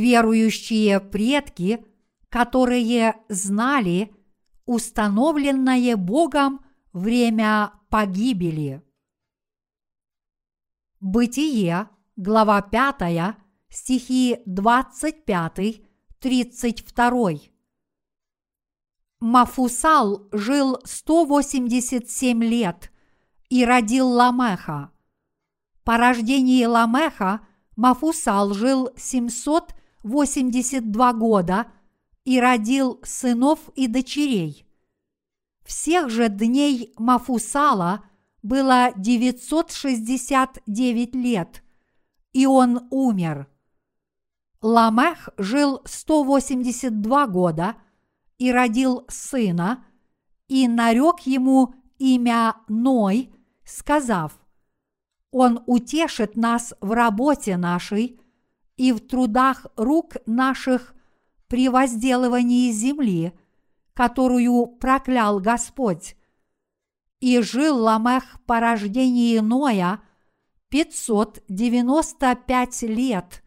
верующие предки, которые знали установленное Богом время погибели. Бытие, глава 5, стихи 25-32. Мафусал жил 187 лет и родил Ламеха. По рождении Ламеха Мафусал жил 782 года и родил сынов и дочерей. Всех же дней Мафусала было 969 лет, и он умер. Ламех жил 182 года и родил сына, и нарек ему имя Ной, сказав, «Он утешит нас в работе нашей и в трудах рук наших при возделывании земли, которую проклял Господь. И жил Ламех по рождении Ноя 595 лет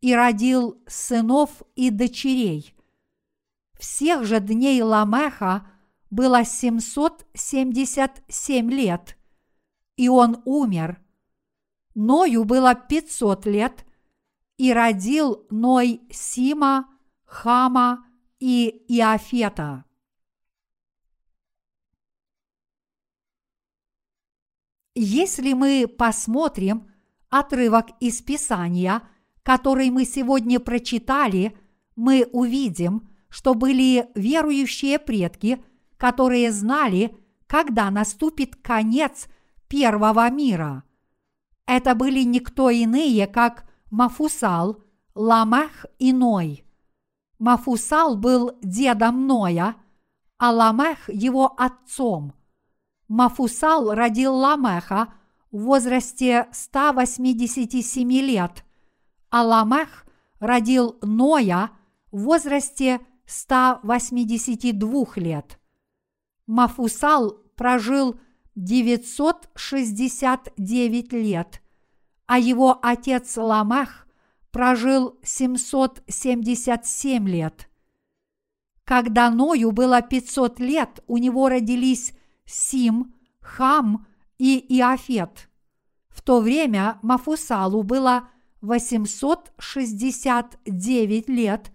и родил сынов и дочерей. Всех же дней Ламеха было 777 лет, и он умер. Ною было 500 лет, и родил Ной Сима, Хама и Иофета. Если мы посмотрим отрывок из Писания, который мы сегодня прочитали, мы увидим, что были верующие предки, которые знали, когда наступит конец первого мира. Это были никто иные, как Мафусал, Ламех и Ной. Мафусал был дедом Ноя, а Ламех его отцом. Мафусал родил Ламеха в возрасте 187 лет, а Ламех родил Ноя в возрасте 182 лет. Мафусал прожил 969 лет, а его отец Ламех прожил 777 лет. Когда Ною было 500 лет, у него родились Сим, Хам и Иофет. В то время Мафусалу было 869 лет,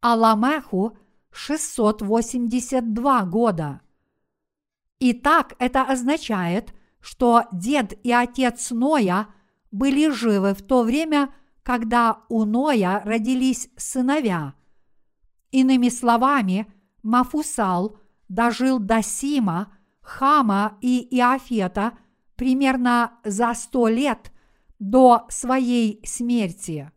а Ламеху 682 года. Итак, это означает, что дед и отец Ноя были живы в то время, когда у Ноя родились сыновья. Иными словами, Мафусал дожил до Сима, Хама и Иофета примерно за сто лет до своей смерти.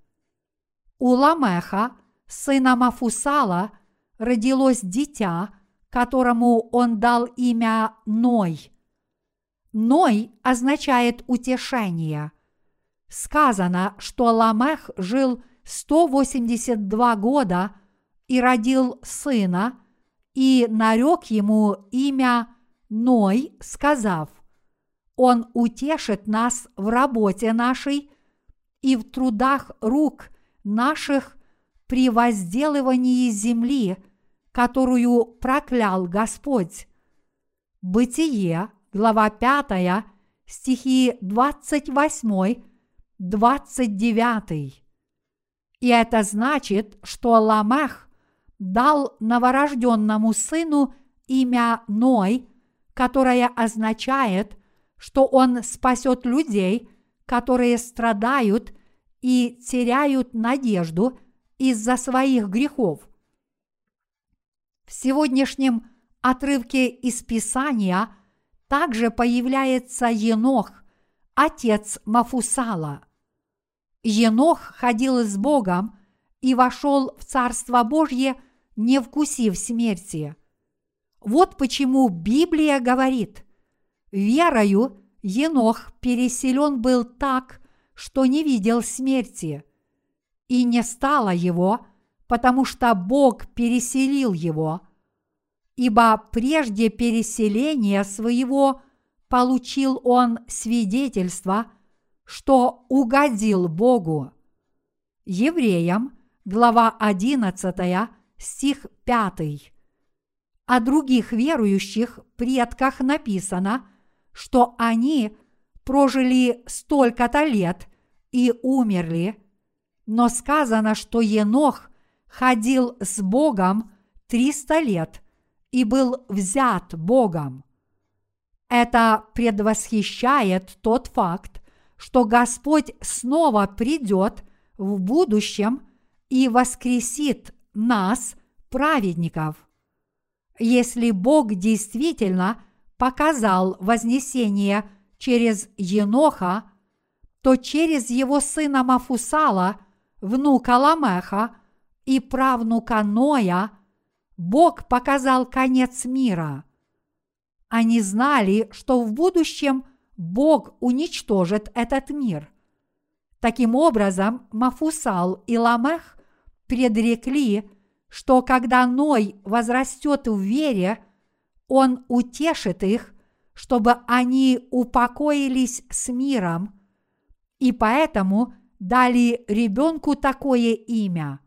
У Ламеха, сына Мафусала, родилось дитя, которому он дал имя Ной. Ной означает утешение – сказано, что Ламех жил 182 года и родил сына, и нарек ему имя Ной, сказав, «Он утешит нас в работе нашей и в трудах рук наших при возделывании земли, которую проклял Господь». Бытие, глава 5, стихи 28 29. И это значит, что Ламех дал новорожденному сыну имя Ной, которое означает, что он спасет людей, которые страдают и теряют надежду из-за своих грехов. В сегодняшнем отрывке из Писания также появляется Енох, отец Мафусала – Енох ходил с Богом и вошел в Царство Божье, не вкусив смерти. Вот почему Библия говорит, верою Енох переселен был так, что не видел смерти, и не стало его, потому что Бог переселил его, ибо прежде переселения своего получил он свидетельство – что угодил Богу. Евреям, глава 11, стих 5. О других верующих предках написано, что они прожили столько-то лет и умерли, но сказано, что Енох ходил с Богом 300 лет и был взят Богом. Это предвосхищает тот факт, что Господь снова придет в будущем и воскресит нас, праведников. Если Бог действительно показал вознесение через Еноха, то через его сына Мафусала, внука Ламеха и правнука Ноя Бог показал конец мира. Они знали, что в будущем Бог уничтожит этот мир. Таким образом, Мафусал и Ламех предрекли, что когда Ной возрастет в вере, он утешит их, чтобы они упокоились с миром, и поэтому дали ребенку такое имя.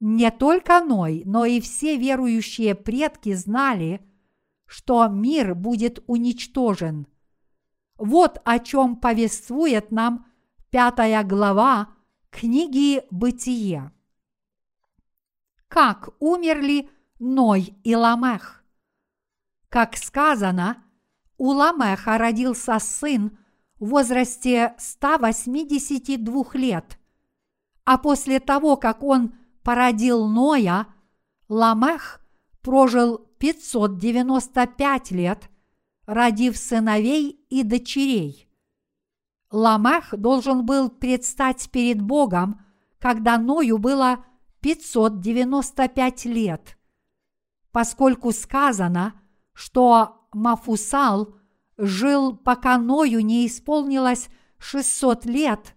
Не только Ной, но и все верующие предки знали, что мир будет уничтожен. Вот о чем повествует нам пятая глава книги «Бытие» как умерли Ной и Ламех. Как сказано, у Ламеха родился сын в возрасте 182 лет, а после того, как он породил Ноя, Ламех прожил 595 лет, родив сыновей и дочерей. Ламех должен был предстать перед Богом, когда Ною было 595 лет, поскольку сказано, что Мафусал жил, пока Ною не исполнилось 600 лет,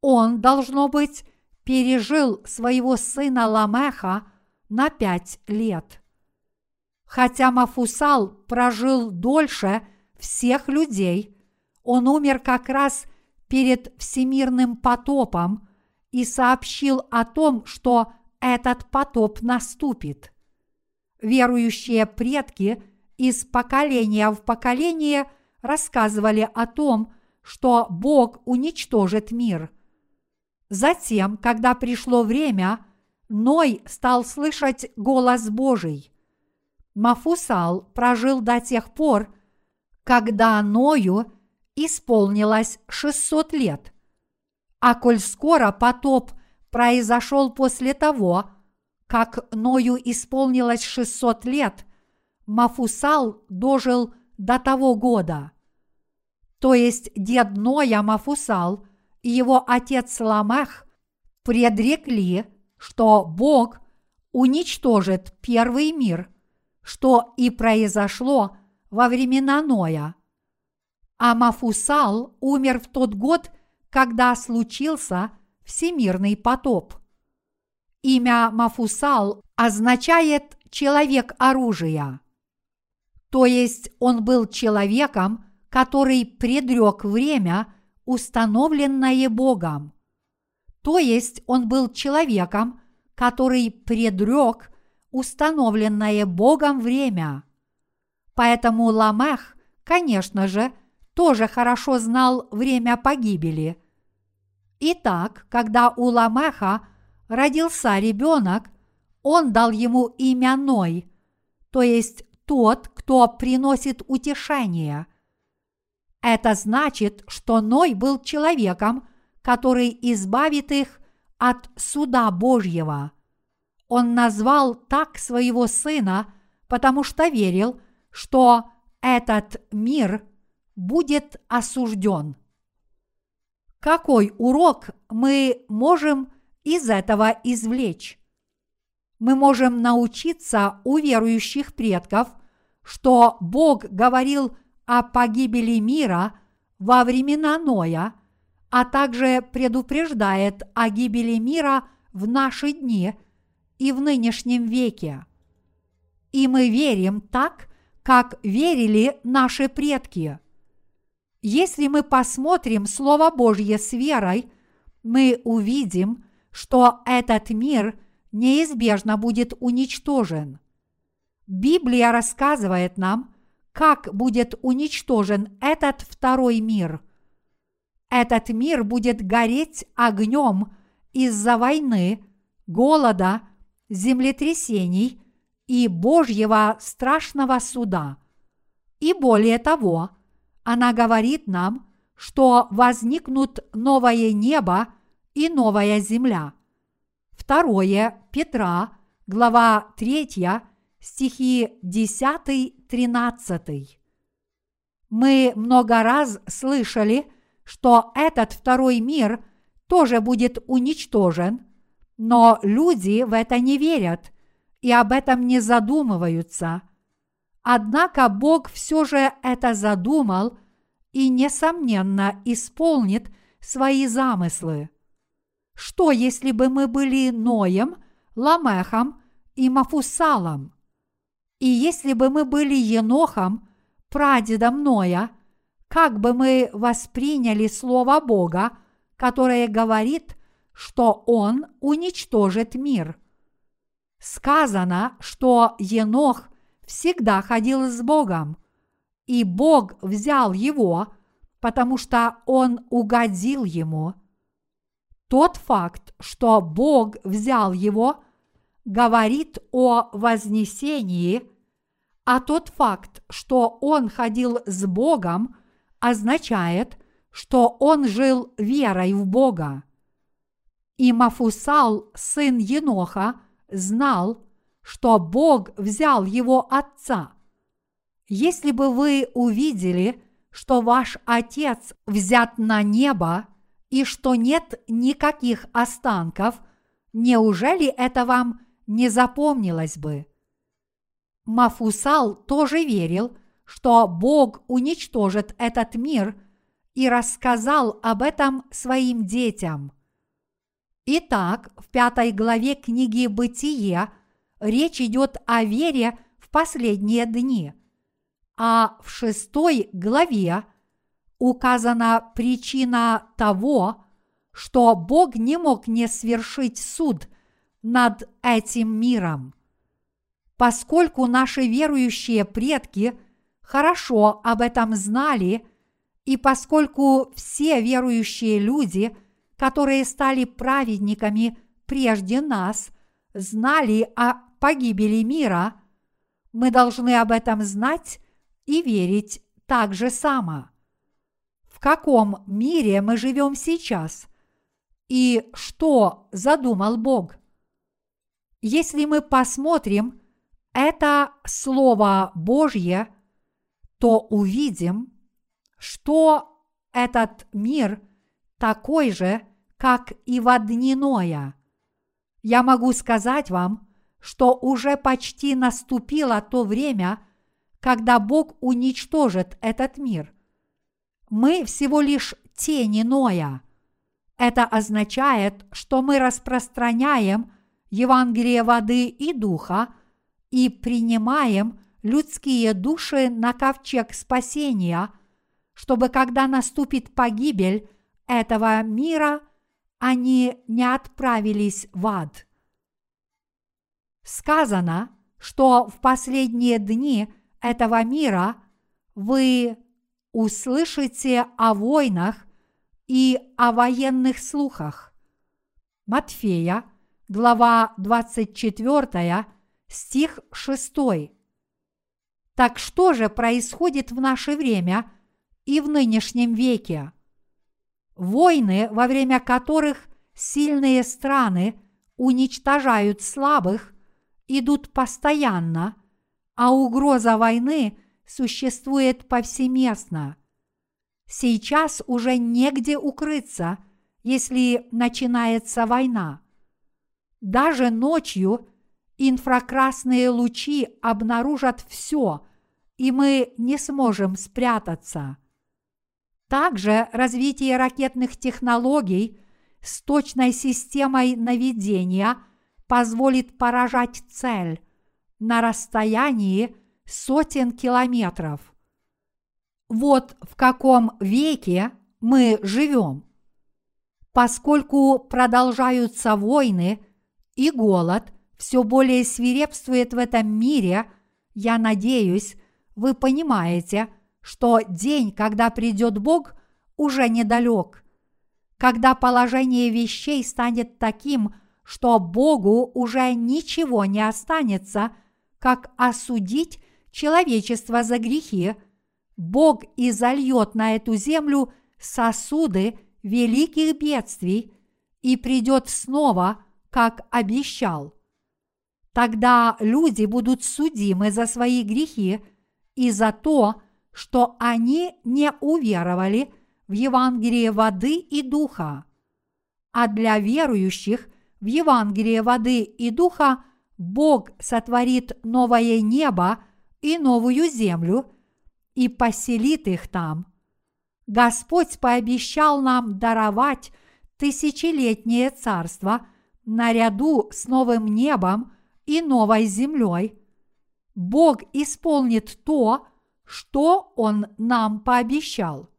он, должно быть, пережил своего сына Ламеха на пять лет. Хотя Мафусал прожил дольше всех людей, он умер как раз перед всемирным потопом – и сообщил о том, что этот потоп наступит. Верующие предки из поколения в поколение рассказывали о том, что Бог уничтожит мир. Затем, когда пришло время, Ной стал слышать голос Божий. Мафусал прожил до тех пор, когда Ною исполнилось 600 лет. А коль скоро потоп произошел после того, как Ною исполнилось 600 лет, Мафусал дожил до того года. То есть дед Ноя Мафусал и его отец Ламех предрекли, что Бог уничтожит первый мир, что и произошло во времена Ноя. А Мафусал умер в тот год – когда случился всемирный потоп. Имя Мафусал означает «человек оружия». То есть он был человеком, который предрек время, установленное Богом. То есть он был человеком, который предрек установленное Богом время. Поэтому Ламех, конечно же, тоже хорошо знал время погибели – Итак, когда у Ламеха родился ребенок, он дал ему имя Ной, то есть тот, кто приносит утешение. Это значит, что Ной был человеком, который избавит их от суда Божьего. Он назвал так своего сына, потому что верил, что этот мир будет осужден. Какой урок мы можем из этого извлечь? Мы можем научиться у верующих предков, что Бог говорил о погибели мира во времена Ноя, а также предупреждает о гибели мира в наши дни и в нынешнем веке. И мы верим так, как верили наши предки – если мы посмотрим Слово Божье с верой, мы увидим, что этот мир неизбежно будет уничтожен. Библия рассказывает нам, как будет уничтожен этот второй мир. Этот мир будет гореть огнем из-за войны, голода, землетрясений и Божьего страшного суда. И более того, она говорит нам, что возникнут новое небо и новая земля. Второе Петра, глава 3, стихи 10-13. Мы много раз слышали, что этот второй мир тоже будет уничтожен, но люди в это не верят и об этом не задумываются. Однако Бог все же это задумал и, несомненно, исполнит свои замыслы. Что, если бы мы были Ноем, Ламехом и Мафусалом? И если бы мы были Енохом, прадедом Ноя, как бы мы восприняли Слово Бога, которое говорит, что Он уничтожит мир? Сказано, что Енох всегда ходил с Богом, и Бог взял его, потому что он угодил ему – тот факт, что Бог взял его, говорит о вознесении, а тот факт, что он ходил с Богом, означает, что он жил верой в Бога. И Мафусал, сын Еноха, знал, что Бог взял его отца. Если бы вы увидели, что ваш отец взят на небо, и что нет никаких останков, неужели это вам не запомнилось бы? Мафусал тоже верил, что Бог уничтожит этот мир и рассказал об этом своим детям. Итак, в пятой главе книги «Бытие» речь идет о вере в последние дни, а в шестой главе указана причина того, что Бог не мог не свершить суд над этим миром. Поскольку наши верующие предки хорошо об этом знали, и поскольку все верующие люди, которые стали праведниками прежде нас, знали о погибели мира, мы должны об этом знать и верить так же само. Каком мире мы живем сейчас? И что задумал Бог. Если мы посмотрим это Слово Божье, то увидим, что этот мир такой же, как и в дни Ноя. Я могу сказать вам, что уже почти наступило то время, когда Бог уничтожит этот мир мы всего лишь тени Ноя. Это означает, что мы распространяем Евангелие воды и духа и принимаем людские души на ковчег спасения, чтобы когда наступит погибель этого мира, они не отправились в ад. Сказано, что в последние дни этого мира вы услышите о войнах и о военных слухах. Матфея, глава 24, стих 6. Так что же происходит в наше время и в нынешнем веке? Войны, во время которых сильные страны уничтожают слабых, идут постоянно, а угроза войны существует повсеместно. Сейчас уже негде укрыться, если начинается война. Даже ночью инфракрасные лучи обнаружат все, и мы не сможем спрятаться. Также развитие ракетных технологий с точной системой наведения позволит поражать цель на расстоянии сотен километров. Вот в каком веке мы живем. Поскольку продолжаются войны и голод все более свирепствует в этом мире, я надеюсь, вы понимаете, что день, когда придет Бог, уже недалек. Когда положение вещей станет таким, что Богу уже ничего не останется, как осудить человечество за грехи, Бог изольет на эту землю сосуды великих бедствий и придет снова, как обещал. Тогда люди будут судимы за свои грехи и за то, что они не уверовали в Евангелие воды и духа. А для верующих в Евангелие воды и духа Бог сотворит новое небо и новую землю и поселит их там. Господь пообещал нам даровать тысячелетнее царство наряду с новым небом и новой землей. Бог исполнит то, что Он нам пообещал.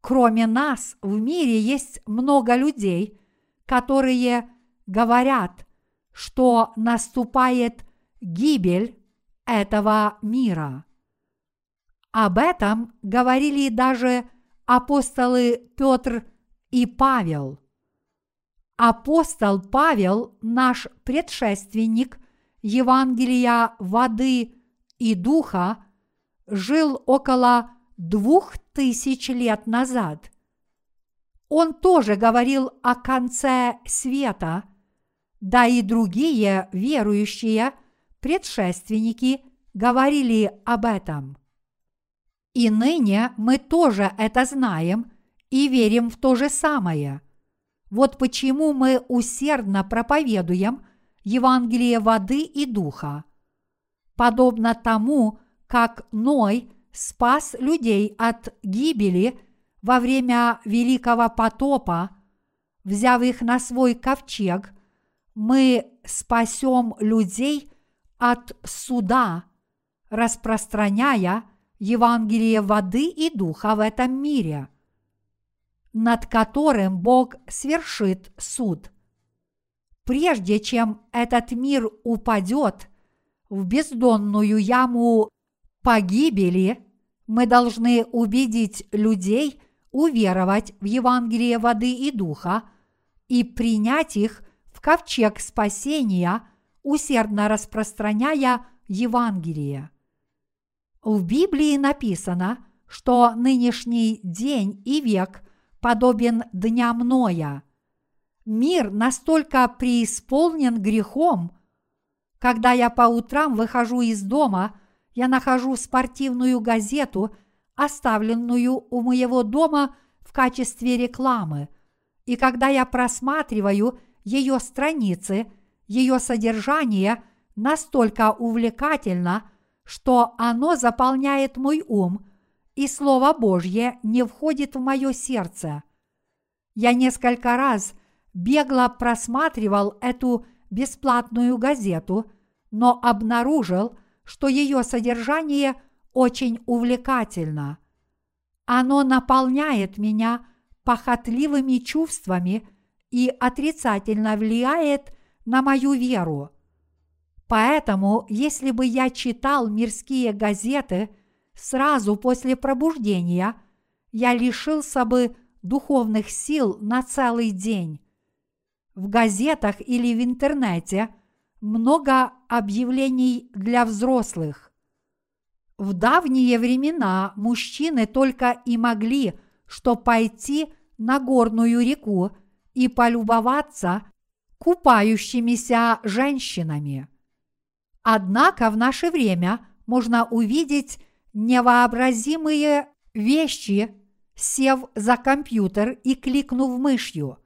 Кроме нас в мире есть много людей, которые говорят, что наступает гибель этого мира. Об этом говорили даже апостолы Петр и Павел. Апостол Павел, наш предшественник Евангелия воды и духа, жил около двух тысяч лет назад. Он тоже говорил о конце света, да и другие верующие предшественники говорили об этом. И ныне мы тоже это знаем и верим в то же самое. Вот почему мы усердно проповедуем Евангелие воды и духа. Подобно тому, как Ной спас людей от гибели во время Великого потопа, взяв их на свой ковчег, мы спасем людей от суда, распространяя Евангелие воды и духа в этом мире, над которым Бог свершит суд. Прежде чем этот мир упадет в бездонную яму погибели, мы должны убедить людей уверовать в Евангелие воды и духа и принять их в ковчег спасения, усердно распространяя Евангелие. В Библии написано, что нынешний день и век подобен дням Ноя. Мир настолько преисполнен грехом, когда я по утрам выхожу из дома, я нахожу спортивную газету, оставленную у моего дома в качестве рекламы, и когда я просматриваю ее страницы, ее содержание настолько увлекательно – что оно заполняет мой ум, и Слово Божье не входит в мое сердце. Я несколько раз бегло просматривал эту бесплатную газету, но обнаружил, что ее содержание очень увлекательно. Оно наполняет меня похотливыми чувствами и отрицательно влияет на мою веру – Поэтому, если бы я читал мирские газеты сразу после пробуждения, я лишился бы духовных сил на целый день. В газетах или в интернете много объявлений для взрослых. В давние времена мужчины только и могли, что пойти на горную реку и полюбоваться купающимися женщинами – Однако в наше время можно увидеть невообразимые вещи, сев за компьютер и кликнув мышью.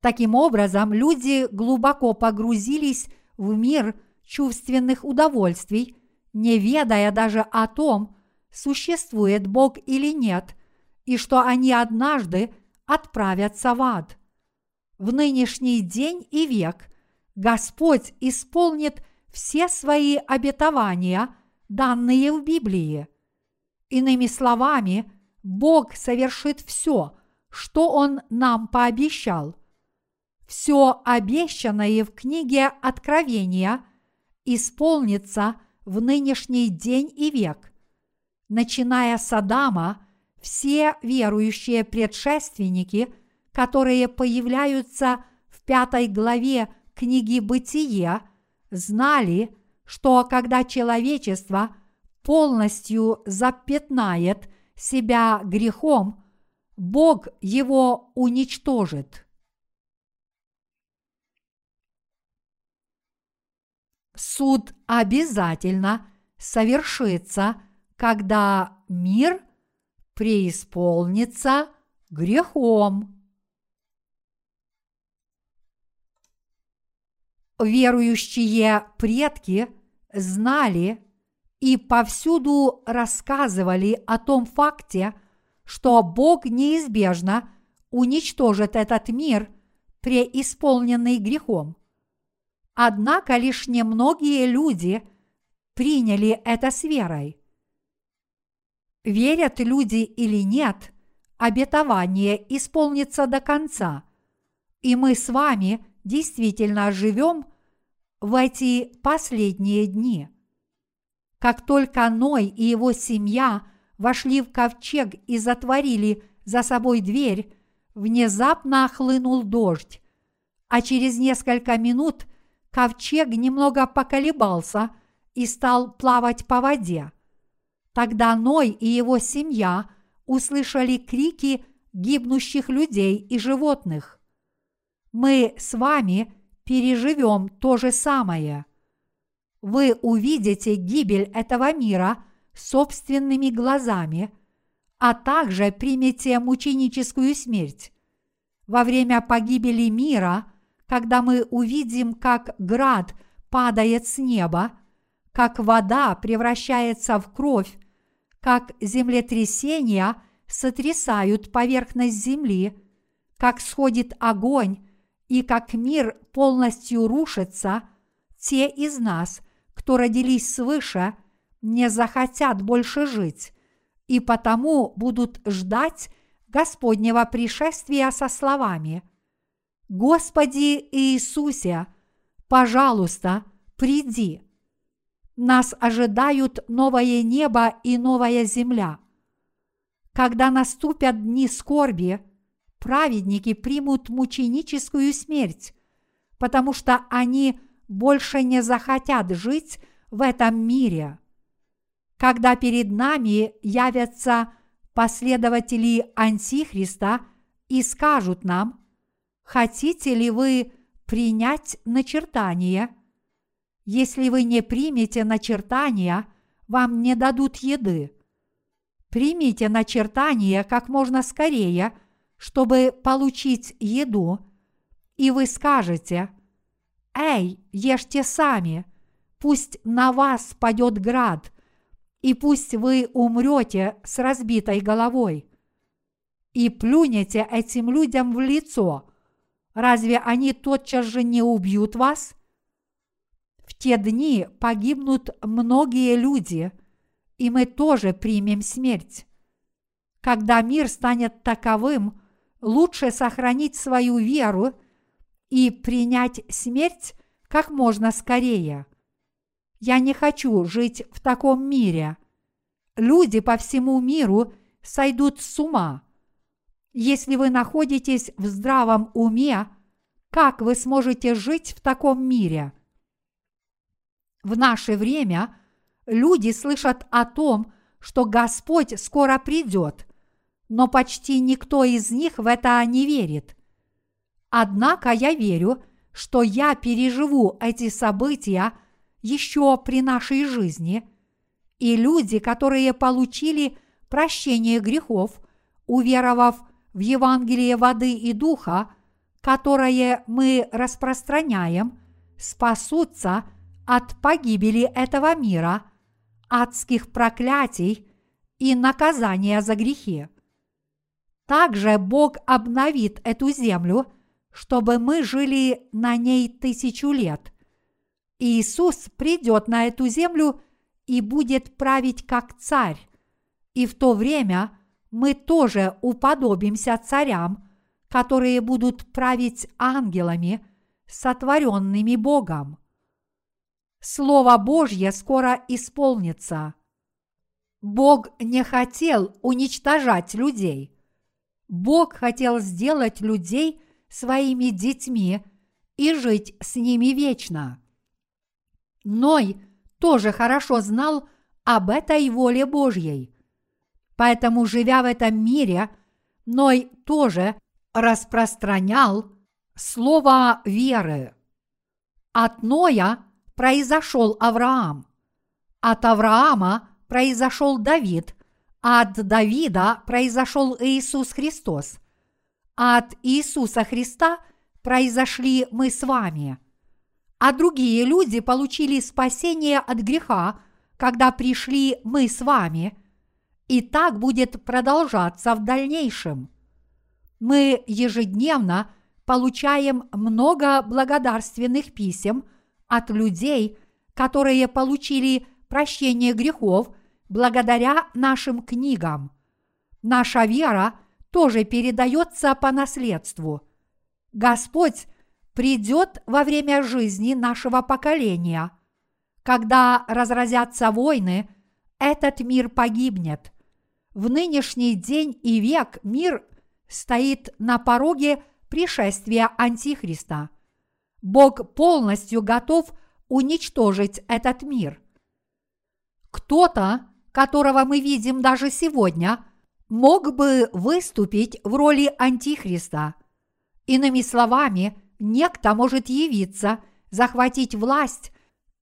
Таким образом, люди глубоко погрузились в мир чувственных удовольствий, не ведая даже о том, существует Бог или нет, и что они однажды отправятся в ад. В нынешний день и век Господь исполнит все свои обетования, данные в Библии. Иными словами, Бог совершит все, что Он нам пообещал. Все обещанное в книге Откровения исполнится в нынешний день и век. Начиная с Адама, все верующие предшественники, которые появляются в пятой главе книги «Бытие», знали, что когда человечество полностью запятнает себя грехом, Бог его уничтожит. Суд обязательно совершится, когда мир преисполнится грехом. Верующие предки знали и повсюду рассказывали о том факте, что Бог неизбежно уничтожит этот мир, преисполненный грехом. Однако лишь немногие люди приняли это с верой. Верят люди или нет, обетование исполнится до конца, и мы с вами действительно живем в эти последние дни. Как только Ной и его семья вошли в ковчег и затворили за собой дверь, внезапно хлынул дождь, а через несколько минут ковчег немного поколебался и стал плавать по воде. Тогда Ной и его семья услышали крики гибнущих людей и животных. Мы с вами переживем то же самое. Вы увидите гибель этого мира собственными глазами, а также примете мученическую смерть. Во время погибели мира, когда мы увидим, как град падает с неба, как вода превращается в кровь, как землетрясения сотрясают поверхность земли, как сходит огонь и как мир полностью рушится, те из нас, кто родились свыше, не захотят больше жить, и потому будут ждать Господнего пришествия со словами «Господи Иисусе, пожалуйста, приди». Нас ожидают новое небо и новая земля. Когда наступят дни скорби – праведники примут мученическую смерть, потому что они больше не захотят жить в этом мире. Когда перед нами явятся последователи Антихриста и скажут нам, хотите ли вы принять начертание? Если вы не примете начертания, вам не дадут еды. Примите начертание как можно скорее – чтобы получить еду, и вы скажете, «Эй, ешьте сами, пусть на вас падет град, и пусть вы умрете с разбитой головой». И плюнете этим людям в лицо. Разве они тотчас же не убьют вас? В те дни погибнут многие люди, и мы тоже примем смерть. Когда мир станет таковым, лучше сохранить свою веру и принять смерть как можно скорее. Я не хочу жить в таком мире. Люди по всему миру сойдут с ума. Если вы находитесь в здравом уме, как вы сможете жить в таком мире? В наше время люди слышат о том, что Господь скоро придет – но почти никто из них в это не верит. Однако я верю, что я переживу эти события еще при нашей жизни, и люди, которые получили прощение грехов, уверовав в Евангелие воды и духа, которое мы распространяем, спасутся от погибели этого мира, адских проклятий и наказания за грехи. Также Бог обновит эту землю, чтобы мы жили на ней тысячу лет. Иисус придет на эту землю и будет править как царь, и в то время мы тоже уподобимся царям, которые будут править ангелами, сотворенными Богом. Слово Божье скоро исполнится. Бог не хотел уничтожать людей. Бог хотел сделать людей своими детьми и жить с ними вечно. Ной тоже хорошо знал об этой воле Божьей. Поэтому, живя в этом мире, Ной тоже распространял слово веры. От Ноя произошел Авраам, от Авраама произошел Давид, от Давида произошел Иисус Христос, от Иисуса Христа произошли мы с вами. А другие люди получили спасение от греха, когда пришли мы с вами, и так будет продолжаться в дальнейшем. Мы ежедневно получаем много благодарственных писем от людей, которые получили прощение грехов благодаря нашим книгам. Наша вера тоже передается по наследству. Господь придет во время жизни нашего поколения. Когда разразятся войны, этот мир погибнет. В нынешний день и век мир стоит на пороге пришествия Антихриста. Бог полностью готов уничтожить этот мир. Кто-то, которого мы видим даже сегодня, мог бы выступить в роли Антихриста. Иными словами, некто может явиться, захватить власть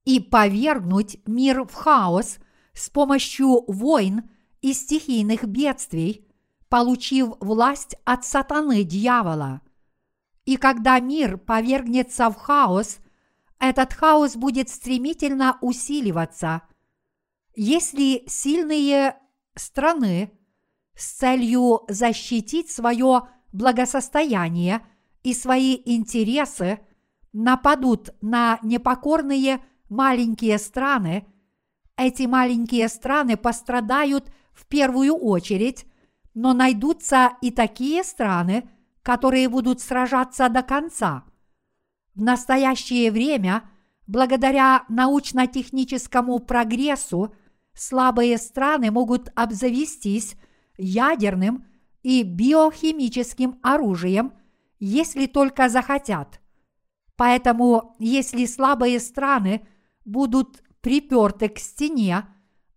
и повергнуть мир в хаос с помощью войн и стихийных бедствий, получив власть от сатаны дьявола. И когда мир повергнется в хаос, этот хаос будет стремительно усиливаться. Если сильные страны с целью защитить свое благосостояние и свои интересы нападут на непокорные маленькие страны, эти маленькие страны пострадают в первую очередь, но найдутся и такие страны, которые будут сражаться до конца. В настоящее время, благодаря научно-техническому прогрессу, слабые страны могут обзавестись ядерным и биохимическим оружием, если только захотят. Поэтому, если слабые страны будут приперты к стене,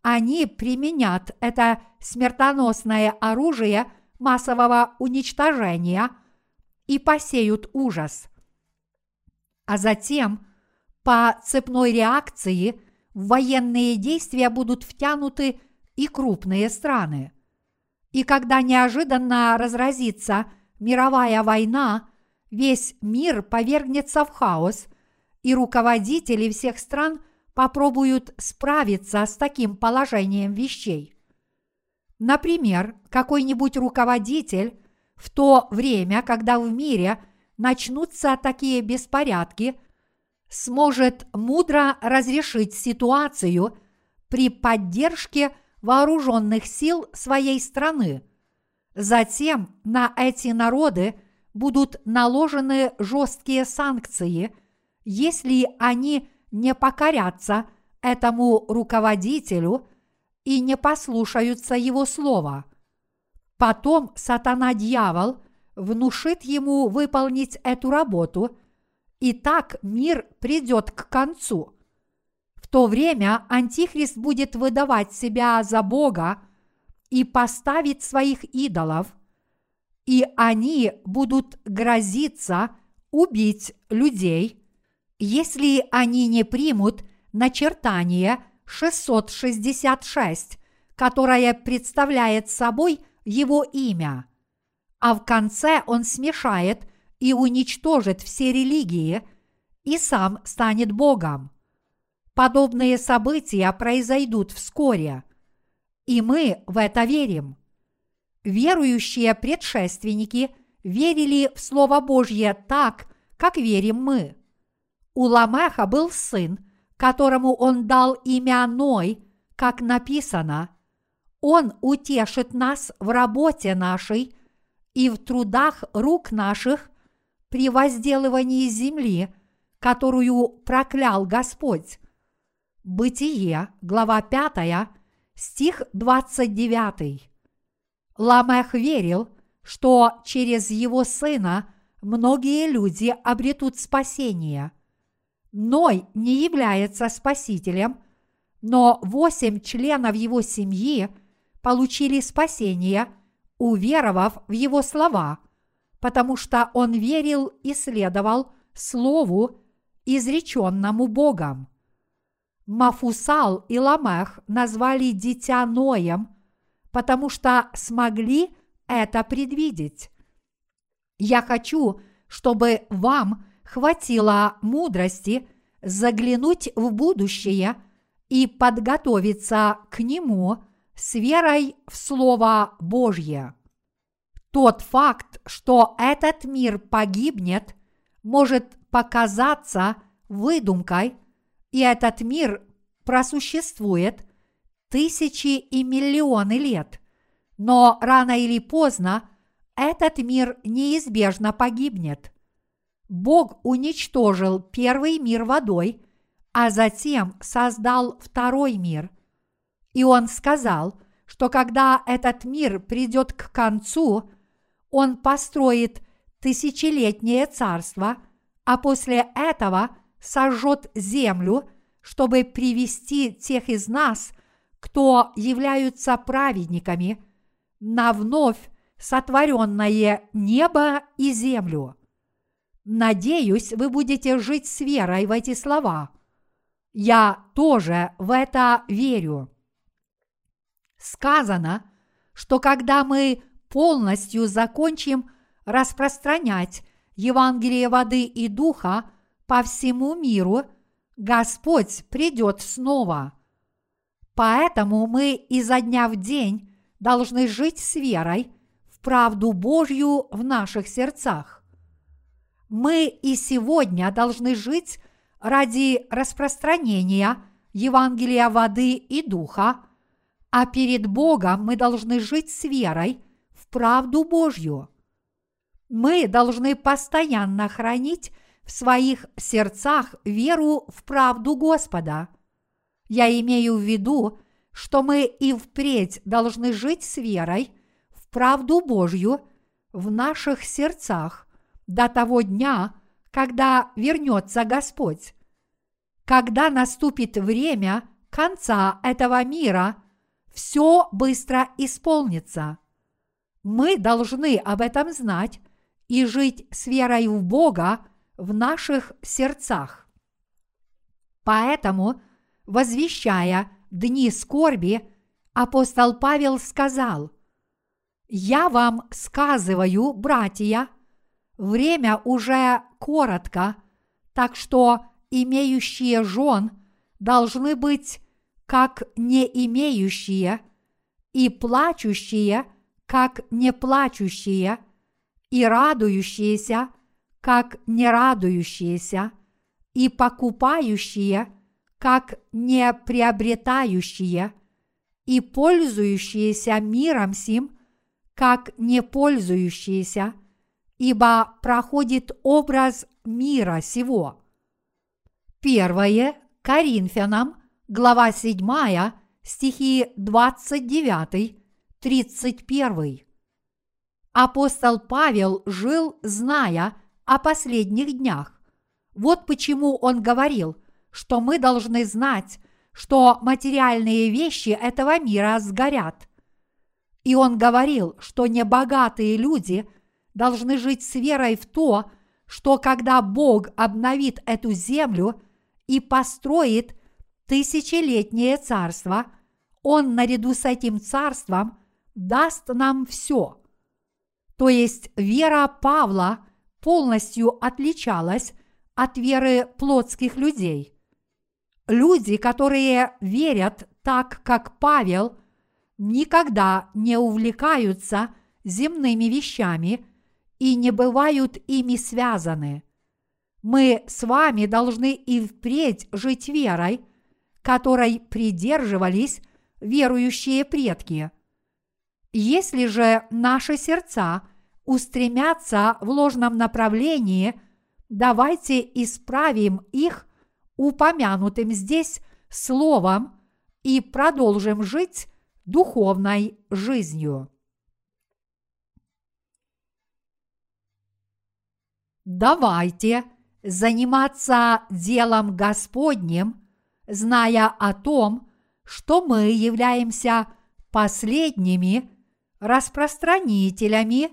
они применят это смертоносное оружие массового уничтожения и посеют ужас. А затем по цепной реакции в военные действия будут втянуты и крупные страны. И когда неожиданно разразится мировая война, весь мир повергнется в хаос, и руководители всех стран – попробуют справиться с таким положением вещей. Например, какой-нибудь руководитель в то время, когда в мире начнутся такие беспорядки, сможет мудро разрешить ситуацию при поддержке вооруженных сил своей страны. Затем на эти народы будут наложены жесткие санкции, если они не покорятся этому руководителю и не послушаются его слова. Потом сатана-дьявол внушит ему выполнить эту работу, и так мир придет к концу. В то время Антихрист будет выдавать себя за Бога и поставить своих идолов, и они будут грозиться убить людей – если они не примут начертание 666, которое представляет собой его имя, а в конце он смешает и уничтожит все религии и сам станет Богом. Подобные события произойдут вскоре, и мы в это верим. Верующие предшественники верили в Слово Божье так, как верим мы – у Ламеха был сын, которому он дал имя Ной, как написано. Он утешит нас в работе нашей и в трудах рук наших при возделывании земли, которую проклял Господь. Бытие, глава 5, стих 29. Ламех верил, что через его сына многие люди обретут спасение. Ной не является спасителем, но восемь членов его семьи получили спасение, уверовав в его слова, потому что он верил и следовал слову, изреченному Богом. Мафусал и Ламех назвали дитя Ноем, потому что смогли это предвидеть. Я хочу, чтобы вам хватило мудрости заглянуть в будущее и подготовиться к нему с верой в Слово Божье. Тот факт, что этот мир погибнет, может показаться выдумкой, и этот мир просуществует тысячи и миллионы лет. Но рано или поздно этот мир неизбежно погибнет. Бог уничтожил первый мир водой, а затем создал второй мир. И он сказал, что когда этот мир придет к концу, он построит тысячелетнее царство, а после этого сожжет землю, чтобы привести тех из нас, кто являются праведниками, на вновь сотворенное небо и землю. Надеюсь, вы будете жить с верой в эти слова. Я тоже в это верю. Сказано, что когда мы полностью закончим распространять Евангелие воды и духа по всему миру, Господь придет снова. Поэтому мы изо дня в день должны жить с верой в правду Божью в наших сердцах. Мы и сегодня должны жить ради распространения Евангелия воды и духа, а перед Богом мы должны жить с верой в правду Божью. Мы должны постоянно хранить в своих сердцах веру в правду Господа. Я имею в виду, что мы и впредь должны жить с верой в правду Божью в наших сердцах до того дня, когда вернется Господь. Когда наступит время конца этого мира, все быстро исполнится. Мы должны об этом знать и жить с верой в Бога в наших сердцах. Поэтому, возвещая дни скорби, апостол Павел сказал, «Я вам сказываю, братья, время уже коротко, так что имеющие жен должны быть как не имеющие, и плачущие, как не плачущие, и радующиеся, как не радующиеся, и покупающие, как не приобретающие, и пользующиеся миром сим, как не пользующиеся, ибо проходит образ мира сего. Первое Коринфянам, глава 7, стихи 29-31. Апостол Павел жил, зная о последних днях. Вот почему он говорил, что мы должны знать, что материальные вещи этого мира сгорят. И он говорил, что небогатые люди должны жить с верой в то, что когда Бог обновит эту землю и построит тысячелетнее царство, Он наряду с этим царством даст нам все. То есть вера Павла полностью отличалась от веры плотских людей. Люди, которые верят так, как Павел, никогда не увлекаются земными вещами и не бывают ими связаны. Мы с вами должны и впредь жить верой, которой придерживались верующие предки. Если же наши сердца устремятся в ложном направлении, давайте исправим их упомянутым здесь словом и продолжим жить духовной жизнью. Давайте заниматься делом Господним, зная о том, что мы являемся последними распространителями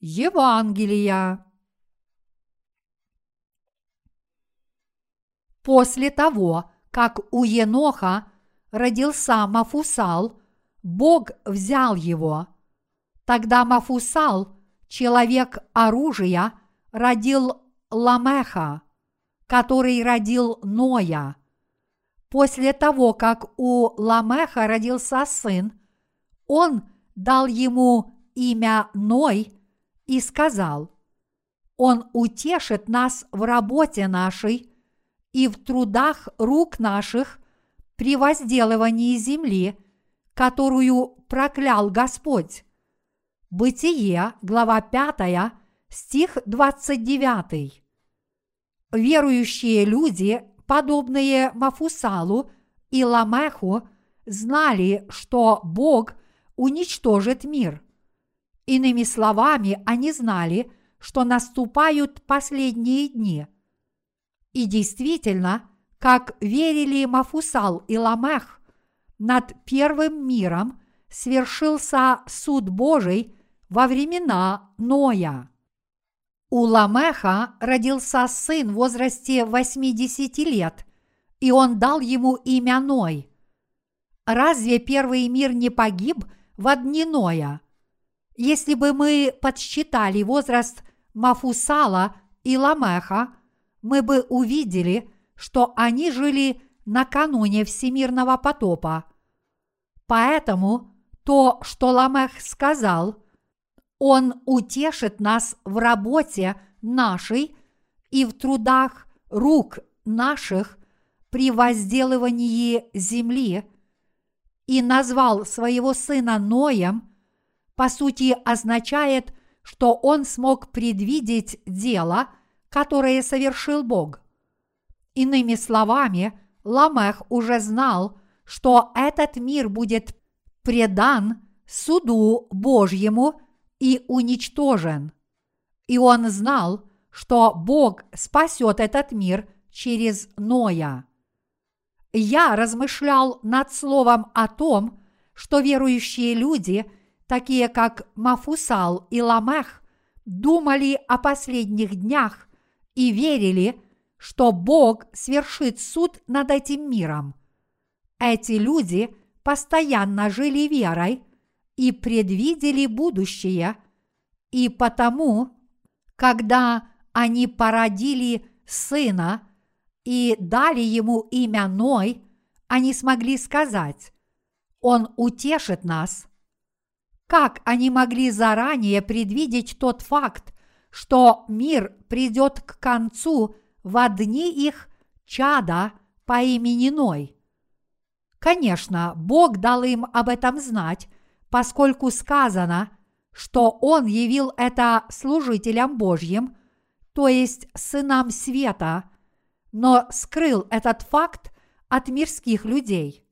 Евангелия. После того, как у Еноха родился Мафусал, Бог взял его. Тогда Мафусал, человек оружия, родил Ламеха, который родил Ноя. После того, как у Ламеха родился сын, он дал ему имя Ной и сказал, «Он утешит нас в работе нашей и в трудах рук наших при возделывании земли, которую проклял Господь». Бытие, глава 5, стих 29. Верующие люди, подобные Мафусалу и Ламеху, знали, что Бог уничтожит мир. Иными словами, они знали, что наступают последние дни. И действительно, как верили Мафусал и Ламех, над первым миром свершился суд Божий во времена Ноя. У Ламеха родился сын в возрасте 80 лет, и он дал ему имя Ной. Разве первый мир не погиб в дни Ноя? Если бы мы подсчитали возраст Мафусала и Ламеха, мы бы увидели, что они жили накануне всемирного потопа. Поэтому то, что Ламех сказал – он утешит нас в работе нашей и в трудах рук наших при возделывании земли и назвал своего сына Ноем, по сути означает, что он смог предвидеть дело, которое совершил Бог. Иными словами, Ламех уже знал, что этот мир будет предан суду Божьему – и уничтожен. И он знал, что Бог спасет этот мир через Ноя. Я размышлял над словом о том, что верующие люди, такие как Мафусал и Ламех, думали о последних днях и верили, что Бог свершит суд над этим миром. Эти люди постоянно жили верой – и предвидели будущее, и потому, когда они породили сына и дали ему имя Ной, они смогли сказать, «Он утешит нас». Как они могли заранее предвидеть тот факт, что мир придет к концу в одни их чада по имени Ной? Конечно, Бог дал им об этом знать поскольку сказано, что Он явил это служителям Божьим, то есть сынам света, но скрыл этот факт от мирских людей.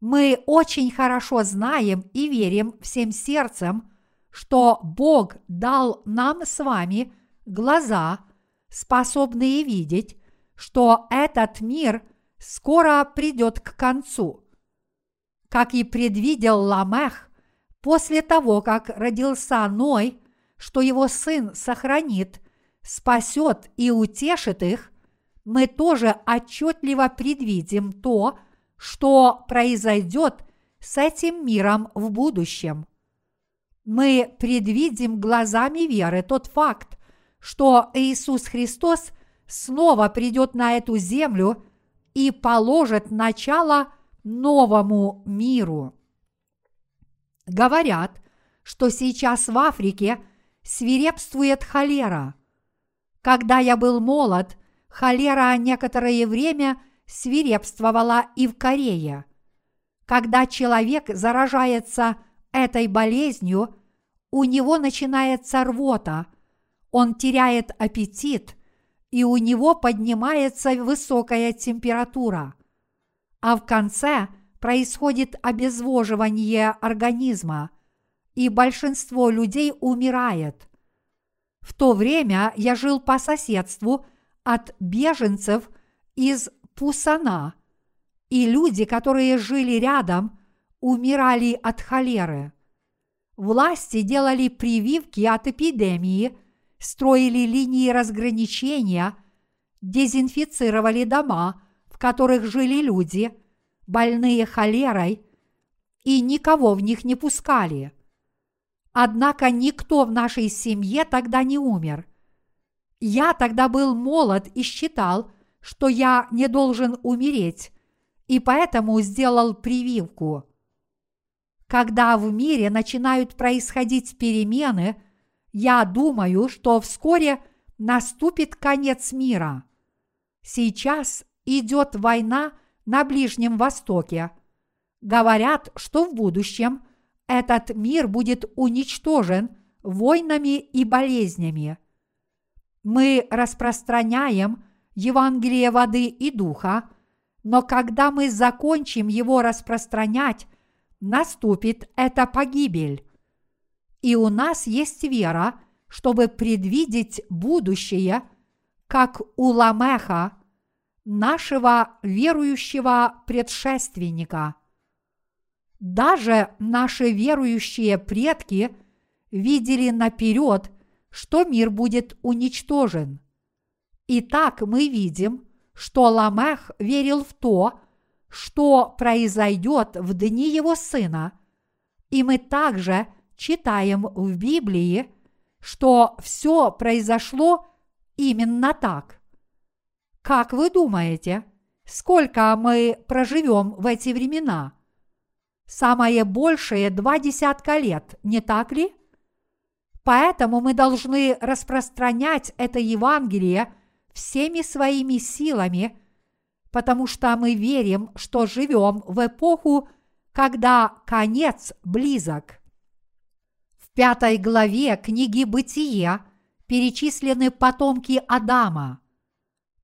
Мы очень хорошо знаем и верим всем сердцем, что Бог дал нам с вами глаза, способные видеть, что этот мир скоро придет к концу. Как и предвидел Ламех, После того, как родился Ной, что его сын сохранит, спасет и утешит их, мы тоже отчетливо предвидим то, что произойдет с этим миром в будущем. Мы предвидим глазами веры тот факт, что Иисус Христос снова придет на эту землю и положит начало новому миру. Говорят, что сейчас в Африке свирепствует холера. Когда я был молод, холера некоторое время свирепствовала и в Корее. Когда человек заражается этой болезнью, у него начинается рвота, он теряет аппетит, и у него поднимается высокая температура. А в конце происходит обезвоживание организма, и большинство людей умирает. В то время я жил по соседству от беженцев из Пусана, и люди, которые жили рядом, умирали от холеры. Власти делали прививки от эпидемии, строили линии разграничения, дезинфицировали дома, в которых жили люди, больные холерой, и никого в них не пускали. Однако никто в нашей семье тогда не умер. Я тогда был молод и считал, что я не должен умереть, и поэтому сделал прививку. Когда в мире начинают происходить перемены, я думаю, что вскоре наступит конец мира. Сейчас идет война на Ближнем Востоке. Говорят, что в будущем – этот мир будет уничтожен войнами и болезнями. Мы распространяем Евангелие воды и духа, но когда мы закончим его распространять, наступит эта погибель. И у нас есть вера, чтобы предвидеть будущее, как у Ламеха, нашего верующего предшественника – даже наши верующие предки видели наперед, что мир будет уничтожен. Итак, мы видим, что Ламех верил в то, что произойдет в дни его сына, и мы также читаем в Библии, что все произошло именно так. Как вы думаете, сколько мы проживем в эти времена? самое большее два десятка лет, не так ли? Поэтому мы должны распространять это Евангелие всеми своими силами, потому что мы верим, что живем в эпоху, когда конец близок. В пятой главе книги «Бытие» перечислены потомки Адама.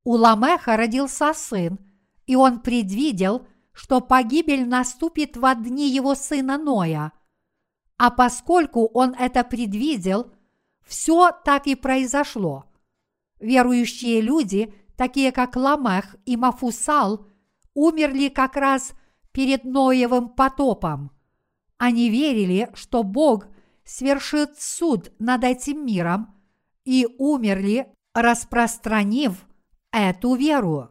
У Ламеха родился сын, и он предвидел – что погибель наступит в дни его сына Ноя. А поскольку он это предвидел, все так и произошло. Верующие люди, такие как Ламех и Мафусал, умерли как раз перед Ноевым потопом. Они верили, что Бог свершит суд над этим миром и умерли, распространив эту веру.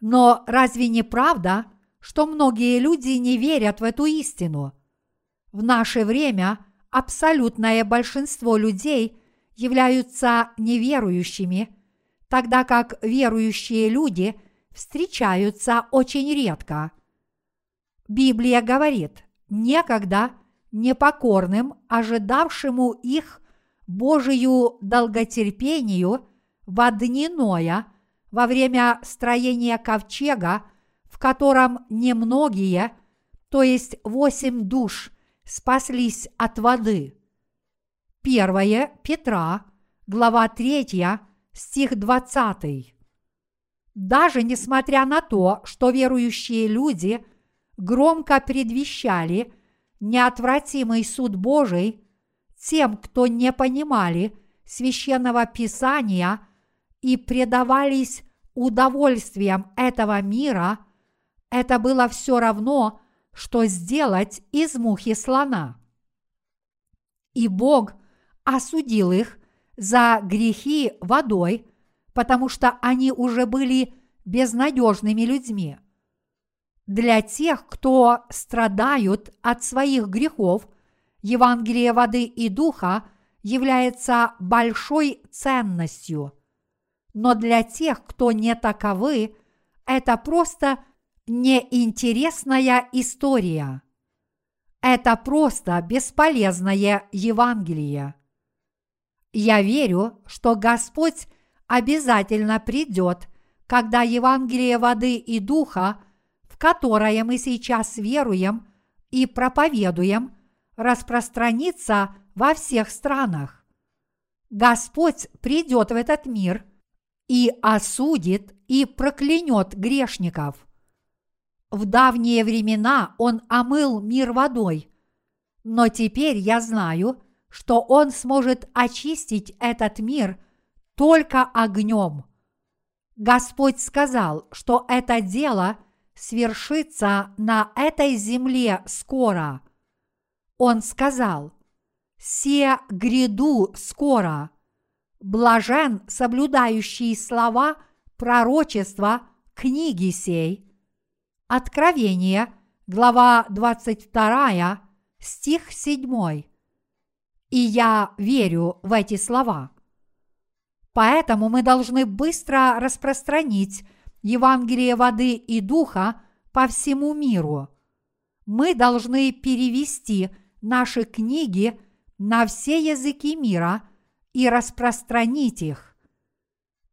Но разве не правда, что многие люди не верят в эту истину. В наше время абсолютное большинство людей являются неверующими, тогда как верующие люди встречаются очень редко. Библия говорит, некогда непокорным, ожидавшему их Божию долготерпению в дни Ноя во время строения ковчега – в котором немногие, то есть восемь душ, спаслись от воды. Первое Петра, глава 3, стих 20. Даже несмотря на то, что верующие люди громко предвещали неотвратимый суд Божий тем, кто не понимали священного писания и предавались удовольствиям этого мира – это было все равно, что сделать из мухи слона. И Бог осудил их за грехи водой, потому что они уже были безнадежными людьми. Для тех, кто страдают от своих грехов, Евангелие воды и духа является большой ценностью. Но для тех, кто не таковы, это просто неинтересная история. Это просто бесполезное Евангелие. Я верю, что Господь обязательно придет, когда Евангелие воды и духа в которое мы сейчас веруем и проповедуем, распространится во всех странах. Господь придет в этот мир и осудит и проклянет грешников. В давние времена Он омыл мир водой, но теперь я знаю, что Он сможет очистить этот мир только огнем. Господь сказал, что это дело свершится на этой земле скоро. Он сказал, «Се гряду скоро». Блажен, соблюдающий слова пророчества книги сей. Откровение, глава 22, стих 7. И я верю в эти слова. Поэтому мы должны быстро распространить Евангелие воды и духа по всему миру. Мы должны перевести наши книги на все языки мира и распространить их.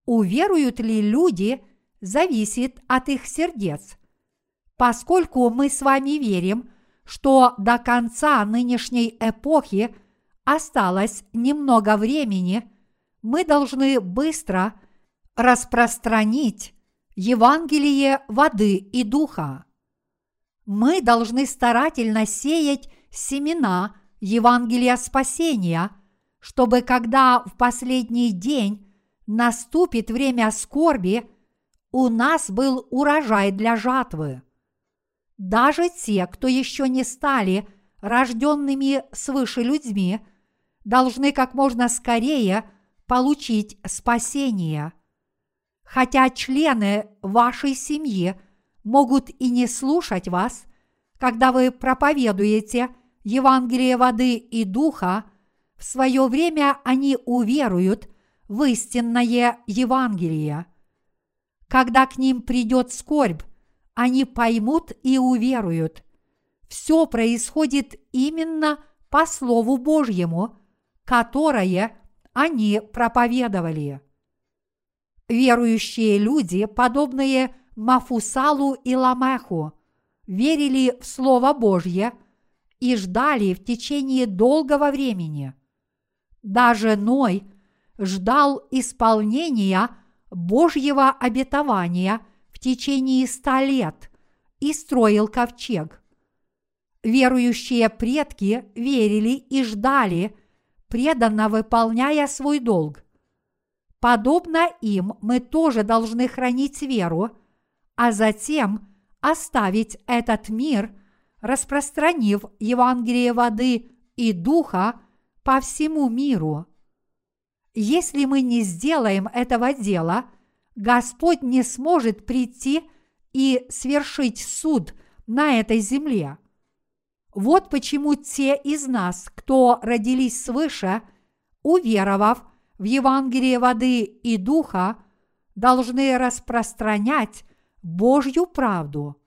Уверуют ли люди, зависит от их сердец. Поскольку мы с вами верим, что до конца нынешней эпохи осталось немного времени – мы должны быстро распространить Евангелие воды и духа. Мы должны старательно сеять семена Евангелия спасения, чтобы когда в последний день наступит время скорби, у нас был урожай для жатвы. Даже те, кто еще не стали рожденными свыше людьми, должны как можно скорее – получить спасение. Хотя члены вашей семьи могут и не слушать вас, когда вы проповедуете Евангелие воды и духа, свое время они уверуют в истинное Евангелие. Когда к ним придет скорбь, они поймут и уверуют. Все происходит именно по Слову Божьему, которое они проповедовали. Верующие люди, подобные Мафусалу и Ламеху, верили в Слово Божье и ждали в течение долгого времени. Даже Ной ждал исполнения Божьего обетования в течение ста лет и строил ковчег. Верующие предки верили и ждали – преданно выполняя свой долг. Подобно им мы тоже должны хранить веру, а затем оставить этот мир, распространив Евангелие воды и духа по всему миру. Если мы не сделаем этого дела, Господь не сможет прийти и свершить суд на этой земле. Вот почему те из нас, кто родились свыше, уверовав в Евангелие воды и духа, должны распространять Божью правду.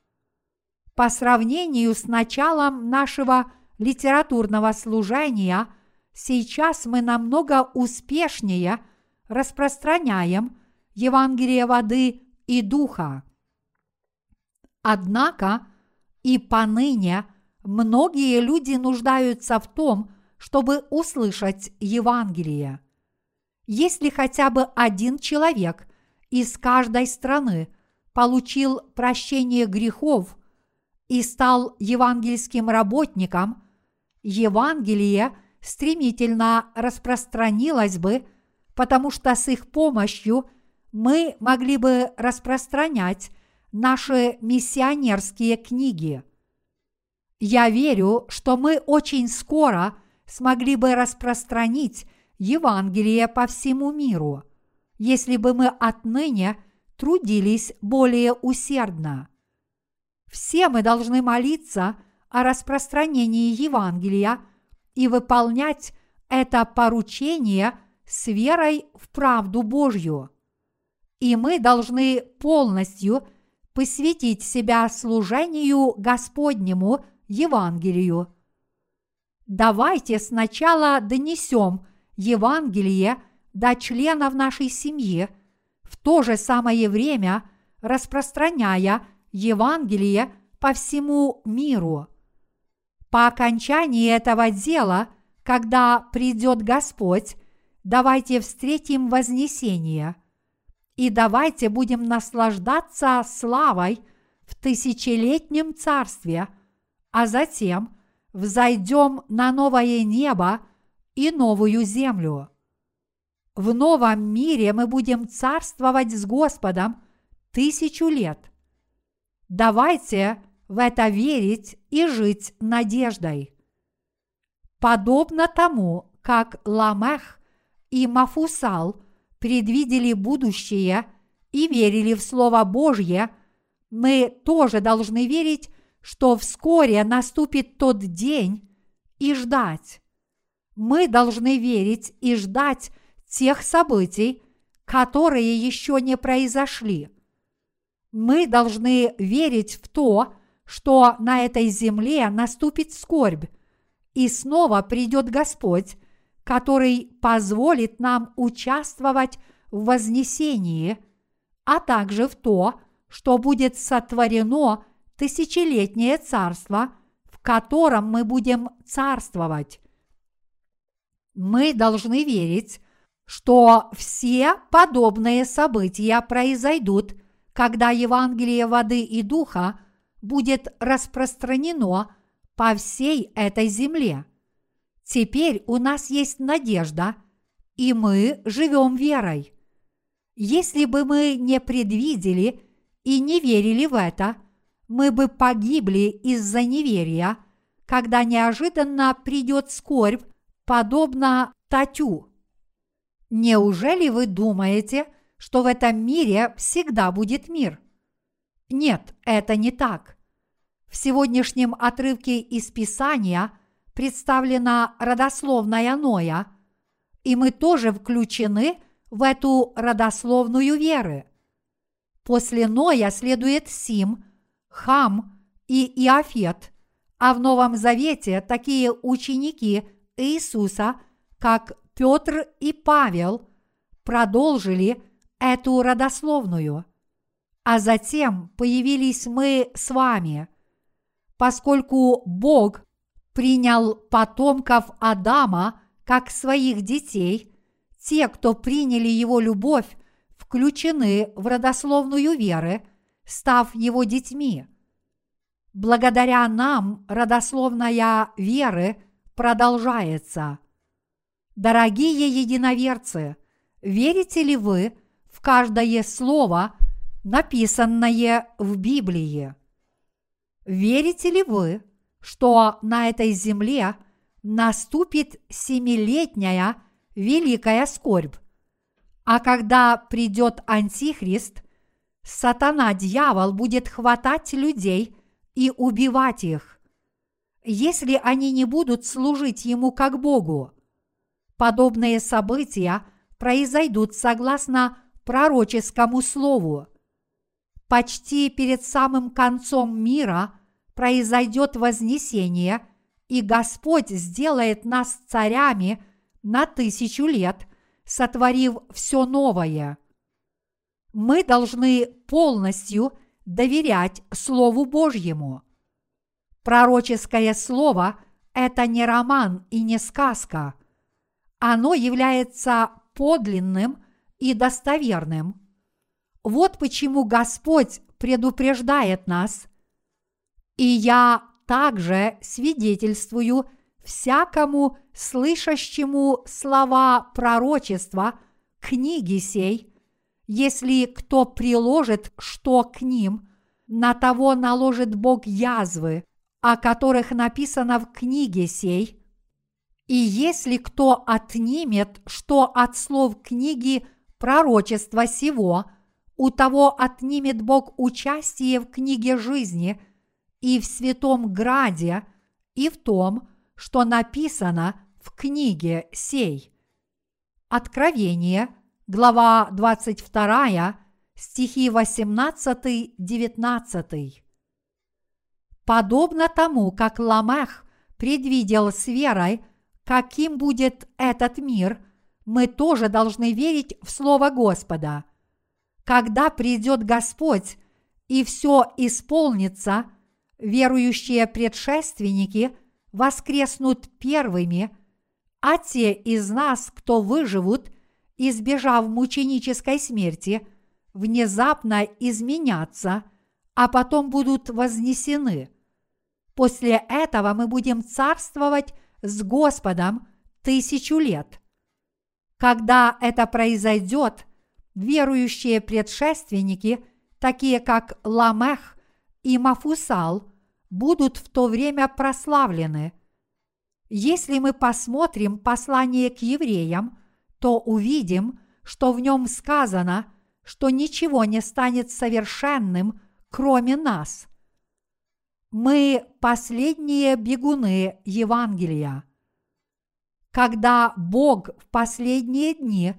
По сравнению с началом нашего литературного служения, сейчас мы намного успешнее распространяем Евангелие воды и духа. Однако и поныне – Многие люди нуждаются в том, чтобы услышать Евангелие. Если хотя бы один человек из каждой страны получил прощение грехов и стал евангельским работником, Евангелие стремительно распространилось бы, потому что с их помощью мы могли бы распространять наши миссионерские книги – я верю, что мы очень скоро смогли бы распространить Евангелие по всему миру, если бы мы отныне трудились более усердно. Все мы должны молиться о распространении Евангелия и выполнять это поручение с верой в правду Божью. И мы должны полностью посвятить себя служению Господнему – Евангелию. Давайте сначала донесем Евангелие до членов нашей семьи, в то же самое время распространяя Евангелие по всему миру. По окончании этого дела, когда придет Господь, давайте встретим вознесение. И давайте будем наслаждаться славой в тысячелетнем царстве, а затем взойдем на новое небо и новую землю. В новом мире мы будем царствовать с Господом тысячу лет. Давайте в это верить и жить надеждой. Подобно тому, как Ламех и Мафусал предвидели будущее и верили в Слово Божье, мы тоже должны верить, что вскоре наступит тот день и ждать. Мы должны верить и ждать тех событий, которые еще не произошли. Мы должны верить в то, что на этой земле наступит скорбь, и снова придет Господь, который позволит нам участвовать в вознесении, а также в то, что будет сотворено тысячелетнее царство, в котором мы будем царствовать. Мы должны верить, что все подобные события произойдут, когда Евангелие воды и духа будет распространено по всей этой земле. Теперь у нас есть надежда, и мы живем верой. Если бы мы не предвидели и не верили в это, мы бы погибли из-за неверия, когда неожиданно придет скорбь, подобно Татю. Неужели вы думаете, что в этом мире всегда будет мир? Нет, это не так. В сегодняшнем отрывке из Писания представлена родословная Ноя, и мы тоже включены в эту родословную веры. После Ноя следует Сим, Хам и Иофет, а в Новом Завете такие ученики Иисуса, как Петр и Павел продолжили эту родословную. А затем появились мы с вами. Поскольку Бог принял потомков Адама как своих детей, те, кто приняли его любовь, включены в родословную веры, став его детьми. Благодаря нам родословная веры продолжается – Дорогие единоверцы, верите ли вы в каждое слово, написанное в Библии? Верите ли вы, что на этой земле наступит семилетняя великая скорбь, а когда придет Антихрист, сатана-дьявол будет хватать людей и убивать их, если они не будут служить ему как Богу – Подобные события произойдут согласно пророческому слову. Почти перед самым концом мира произойдет вознесение, и Господь сделает нас царями на тысячу лет, сотворив все новое. Мы должны полностью доверять Слову Божьему. Пророческое слово – это не роман и не сказка – оно является подлинным и достоверным. Вот почему Господь предупреждает нас. И я также свидетельствую всякому слышащему слова пророчества книги сей, если кто приложит что к ним, на того наложит Бог язвы, о которых написано в книге сей, и если кто отнимет что от слов книги пророчества сего, у того отнимет Бог участие в книге жизни и в святом граде, и в том, что написано в книге сей. Откровение, глава 22, стихи 18-19. Подобно тому, как Ламех предвидел с верой – каким будет этот мир, мы тоже должны верить в Слово Господа. Когда придет Господь, и все исполнится, верующие предшественники воскреснут первыми, а те из нас, кто выживут, избежав мученической смерти, внезапно изменятся, а потом будут вознесены. После этого мы будем царствовать с Господом тысячу лет. Когда это произойдет, верующие предшественники, такие как Ламех и Мафусал, будут в то время прославлены. Если мы посмотрим послание к евреям, то увидим, что в нем сказано, что ничего не станет совершенным, кроме нас. Мы последние бегуны Евангелия. Когда Бог в последние дни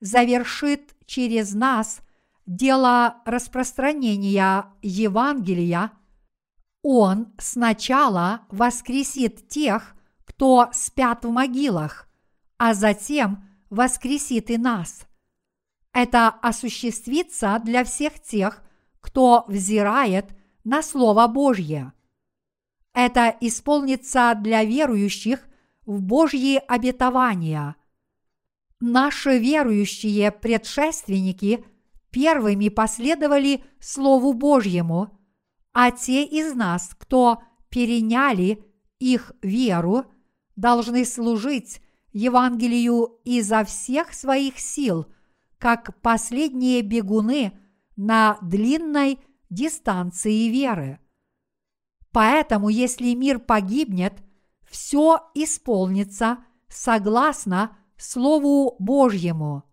завершит через нас дело распространения Евангелия, Он сначала воскресит тех, кто спят в могилах, а затем воскресит и нас. Это осуществится для всех тех, кто взирает на Слово Божье. Это исполнится для верующих в Божьи обетования. Наши верующие предшественники первыми последовали Слову Божьему, а те из нас, кто переняли их веру, должны служить Евангелию изо всех своих сил, как последние бегуны на длинной дистанции веры. Поэтому, если мир погибнет, все исполнится согласно Слову Божьему.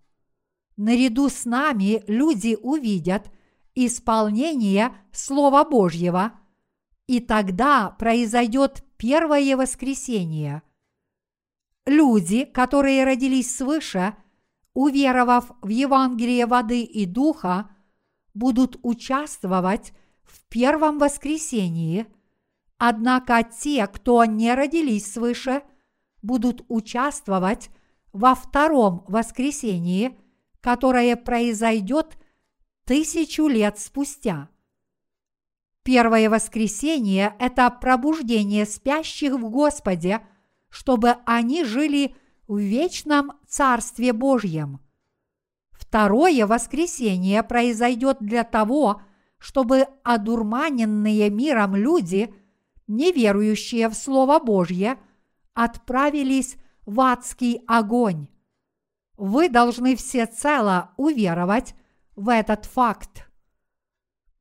Наряду с нами люди увидят исполнение Слова Божьего, и тогда произойдет первое воскресение. Люди, которые родились свыше, уверовав в Евангелие воды и духа, будут участвовать в первом воскресении, однако те, кто не родились свыше, будут участвовать во втором воскресении, которое произойдет тысячу лет спустя. Первое воскресение – это пробуждение спящих в Господе, чтобы они жили в вечном Царстве Божьем. Второе воскресение произойдет для того, чтобы одурманенные миром люди, не верующие в Слово Божье, отправились в адский огонь. Вы должны всецело уверовать в этот факт.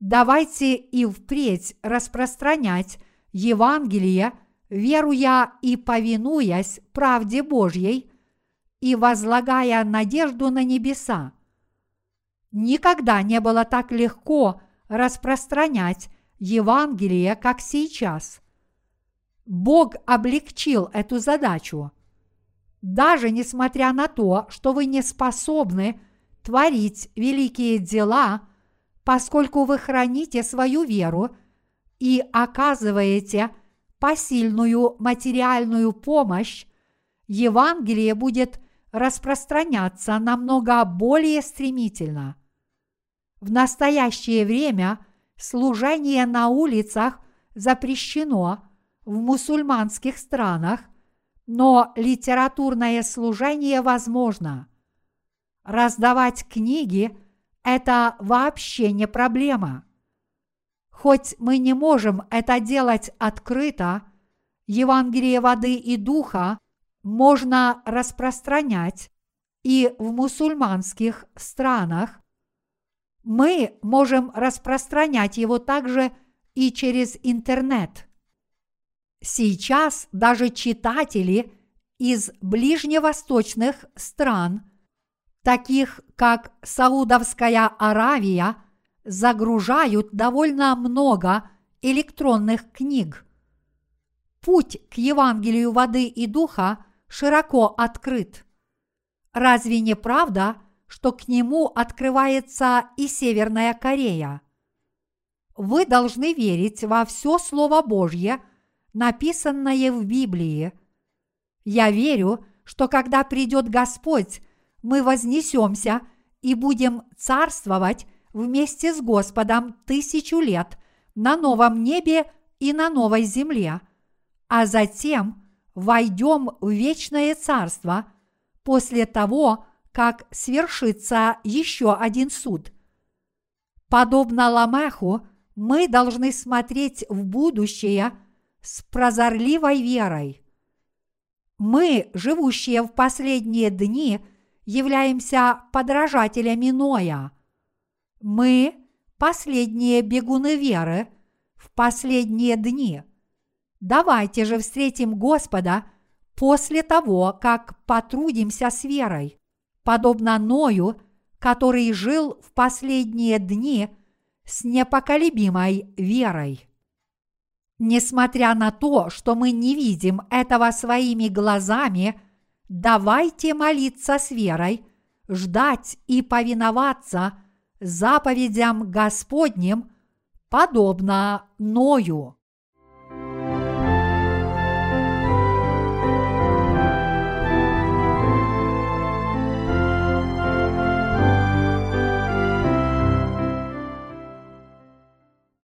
Давайте и впредь распространять Евангелие, веруя и повинуясь правде Божьей и возлагая надежду на небеса. Никогда не было так легко распространять Евангелие, как сейчас. Бог облегчил эту задачу. Даже несмотря на то, что вы не способны творить великие дела, поскольку вы храните свою веру и оказываете посильную материальную помощь, Евангелие будет распространяться намного более стремительно. В настоящее время служение на улицах запрещено в мусульманских странах, но литературное служение возможно. Раздавать книги – это вообще не проблема. Хоть мы не можем это делать открыто, Евангелие воды и духа можно распространять и в мусульманских странах, мы можем распространять его также и через интернет. Сейчас даже читатели из ближневосточных стран, таких как Саудовская Аравия, загружают довольно много электронных книг. Путь к Евангелию воды и духа широко открыт. Разве не правда, что к нему открывается и Северная Корея? Вы должны верить во все Слово Божье, написанное в Библии. Я верю, что когда придет Господь, мы вознесемся и будем царствовать вместе с Господом тысячу лет на новом небе и на новой земле, а затем войдем в вечное царство после того, как свершится еще один суд. Подобно Ламеху, мы должны смотреть в будущее с прозорливой верой. Мы, живущие в последние дни, являемся подражателями Ноя. Мы – последние бегуны веры в последние дни. Давайте же встретим Господа после того, как потрудимся с верой, подобно Ною, который жил в последние дни с непоколебимой верой. Несмотря на то, что мы не видим этого своими глазами, давайте молиться с верой, ждать и повиноваться заповедям Господним, подобно Ною.